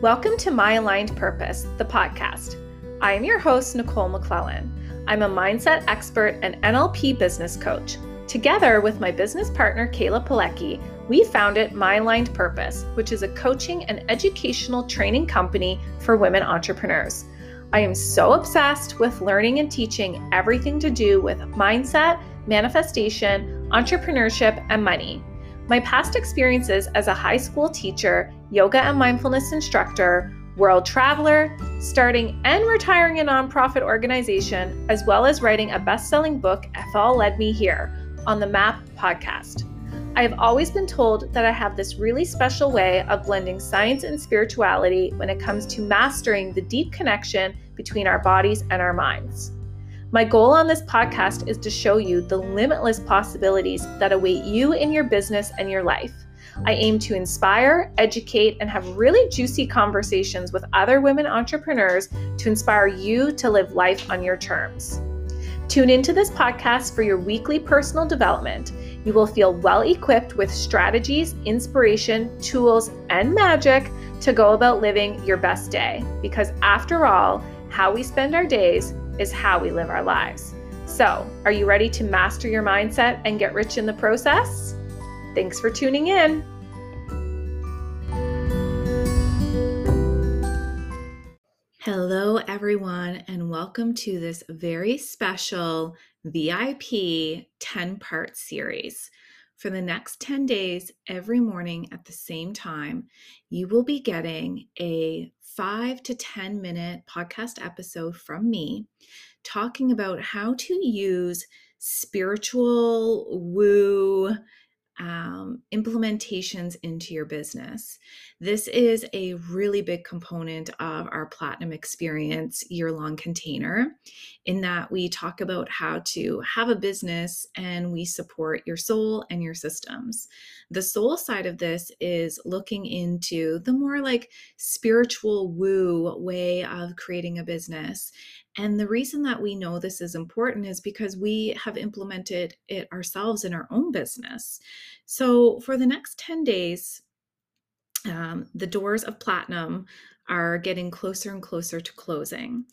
Welcome to My Aligned Purpose, the podcast. I am your host, Nicole McClellan. I'm a mindset expert and NLP business coach. Together with my business partner, Kayla Pilecki, we founded My Aligned Purpose, which is a coaching and educational training company for women entrepreneurs. I am so obsessed with learning and teaching everything to do with mindset, manifestation, entrepreneurship, and money. My past experiences as a high school teacher, yoga and mindfulness instructor, world traveler, starting and retiring a nonprofit organization, as well as writing a best selling book, Ethel Led Me Here, on the MAP podcast. I have always been told that I have this really special way of blending science and spirituality when it comes to mastering the deep connection between our bodies and our minds. My goal on this podcast is to show you the limitless possibilities that await you in your business and your life. I aim to inspire, educate, and have really juicy conversations with other women entrepreneurs to inspire you to live life on your terms. Tune into this podcast for your weekly personal development. You will feel well equipped with strategies, inspiration, tools, and magic to go about living your best day. Because after all, how we spend our days is how we live our lives. So, are you ready to master your mindset and get rich in the process? Thanks for tuning in. Hello, everyone, and welcome to this very special VIP 10 part series. For the next 10 days, every morning at the same time, you will be getting a five to 10 minute podcast episode from me talking about how to use spiritual woo um, implementations into your business. This is a really big component of our Platinum Experience year long container, in that we talk about how to have a business and we support your soul and your systems. The soul side of this is looking into the more like spiritual woo way of creating a business and the reason that we know this is important is because we have implemented it ourselves in our own business. So, for the next 10 days, um, the doors of platinum are getting closer and closer to closing.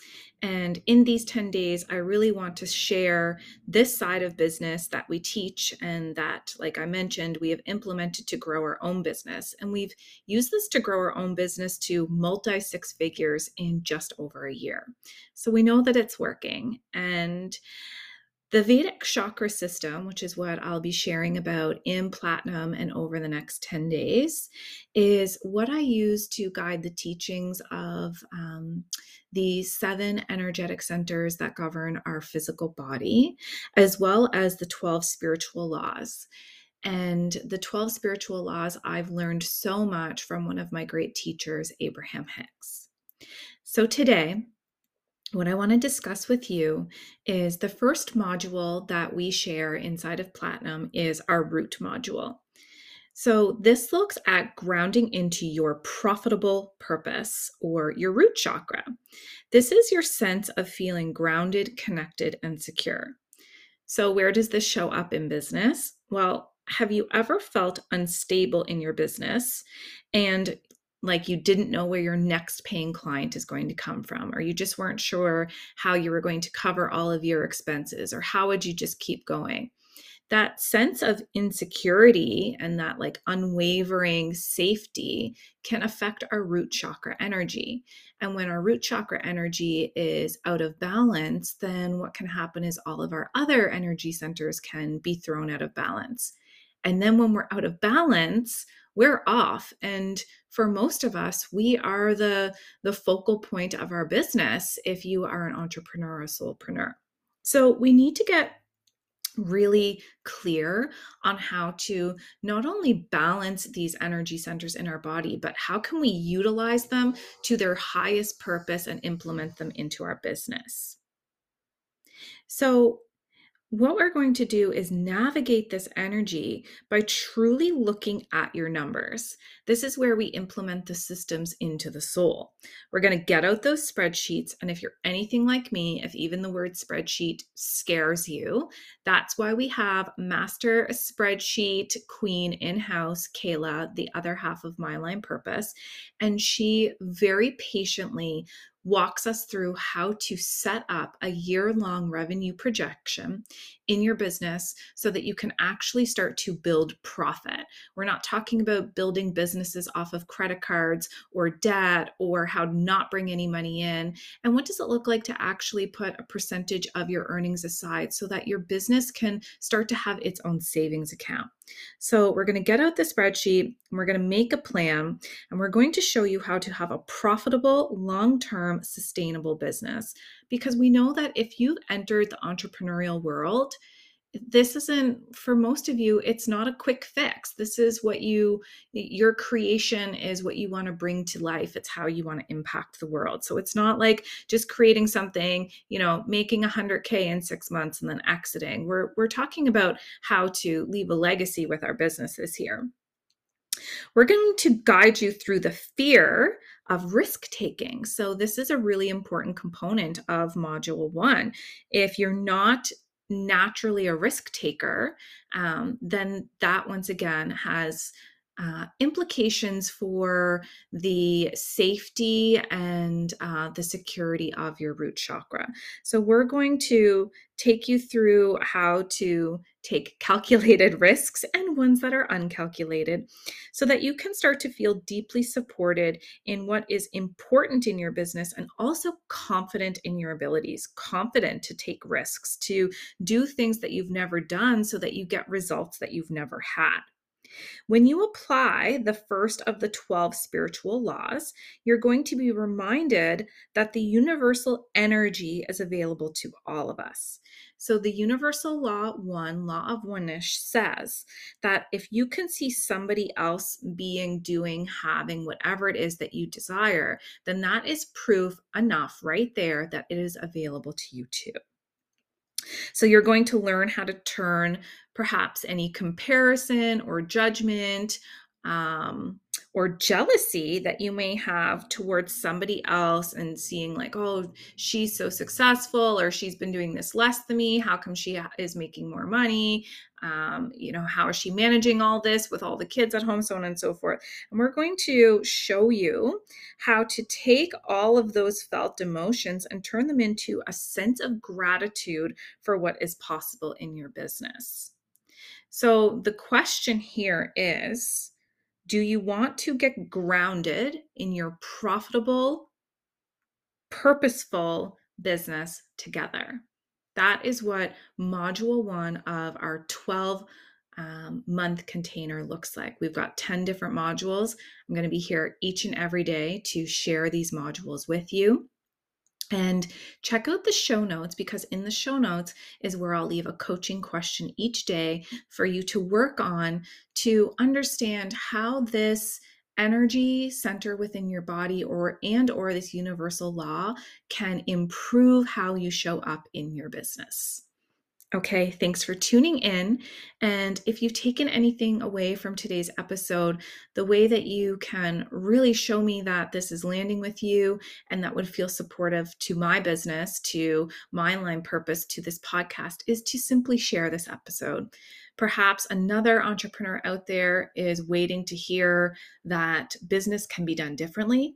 And in these 10 days, I really want to share this side of business that we teach and that, like I mentioned, we have implemented to grow our own business. And we've used this to grow our own business to multi six figures in just over a year. So we know that it's working. And the Vedic chakra system, which is what I'll be sharing about in Platinum and over the next 10 days, is what I use to guide the teachings of um, the seven energetic centers that govern our physical body, as well as the 12 spiritual laws. And the 12 spiritual laws, I've learned so much from one of my great teachers, Abraham Hicks. So today, what I want to discuss with you is the first module that we share inside of Platinum is our root module. So, this looks at grounding into your profitable purpose or your root chakra. This is your sense of feeling grounded, connected, and secure. So, where does this show up in business? Well, have you ever felt unstable in your business and like you didn't know where your next paying client is going to come from, or you just weren't sure how you were going to cover all of your expenses, or how would you just keep going. That sense of insecurity and that like unwavering safety can affect our root chakra energy. And when our root chakra energy is out of balance, then what can happen is all of our other energy centers can be thrown out of balance. And then when we're out of balance, we're off. And for most of us we are the the focal point of our business if you are an entrepreneur or soulpreneur so we need to get really clear on how to not only balance these energy centers in our body but how can we utilize them to their highest purpose and implement them into our business. So what we're going to do is navigate this energy by truly looking at your numbers. This is where we implement the systems into the soul. We're going to get out those spreadsheets. And if you're anything like me, if even the word spreadsheet scares you, that's why we have master spreadsheet queen in house, Kayla, the other half of My Aligned Purpose. And she very patiently walks us through how to set up a year long revenue projection in your business so that you can actually start to build profit. We're not talking about building businesses off of credit cards or debt or how to not bring any money in. And what does it look like to actually put a percentage of your earnings aside so that your business can start to have its own savings account? So, we're going to get out the spreadsheet and we're going to make a plan and we're going to show you how to have a profitable, long term, sustainable business. Because we know that if you've entered the entrepreneurial world, this isn't for most of you it's not a quick fix. This is what you your creation is what you want to bring to life. It's how you want to impact the world. So it's not like just creating something you know making 100k in 6 months and then exiting. We're we're talking about how to leave a legacy with our businesses here. We're going to guide you through the fear of risk taking. So, this is a really important component of Module One. If you're not naturally a risk taker, um, then that once again has uh, implications for the safety and uh, the security of your root chakra. So, we're going to take you through how to take calculated risks and ones that are uncalculated so that you can start to feel deeply supported in what is important in your business and also confident in your abilities, confident to take risks, to do things that you've never done so that you get results that you've never had. When you apply the first of the 12 spiritual laws, you're going to be reminded that the universal energy is available to all of us. So, the universal law one, law of oneness, says that if you can see somebody else being, doing, having whatever it is that you desire, then that is proof enough right there that it is available to you too. So you're going to learn how to turn perhaps any comparison or judgment um, or jealousy that you may have towards somebody else and seeing like oh she's so successful or she's been doing this less than me. How come she is making more money? Um, you know how is she managing all this with all the kids at home? so on and so forth. And we're going to show you how to take all of those felt emotions and turn them into a sense of gratitude for what is possible in your business. So the question here is do you want to get grounded in your profitable, purposeful business together? That is what module one of our 12 um, month container looks like. We've got 10 different modules. I'm going to be here each and every day to share these modules with you. And check out the show notes because in the show notes is where I'll leave a coaching question each day for you to work on to understand how this energy center within your body or and or this universal law can improve how you show up in your business. Okay, thanks for tuning in. And if you've taken anything away from today's episode, the way that you can really show me that this is landing with you and that would feel supportive to my business, to My Aligned Purpose, to this podcast is to simply share this episode. Perhaps another entrepreneur out there is waiting to hear that business can be done differently.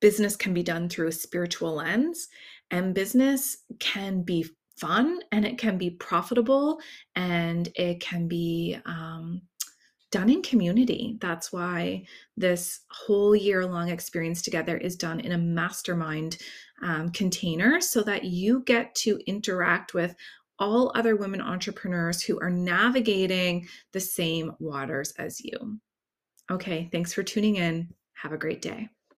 Business can be done through a spiritual lens, and business can be fun and it can be profitable and it can be um, done in community. That's why this whole year long experience together is done in a mastermind um, container so that you get to interact with all other women entrepreneurs who are navigating the same waters as you. Okay, thanks for tuning in. Have a great day.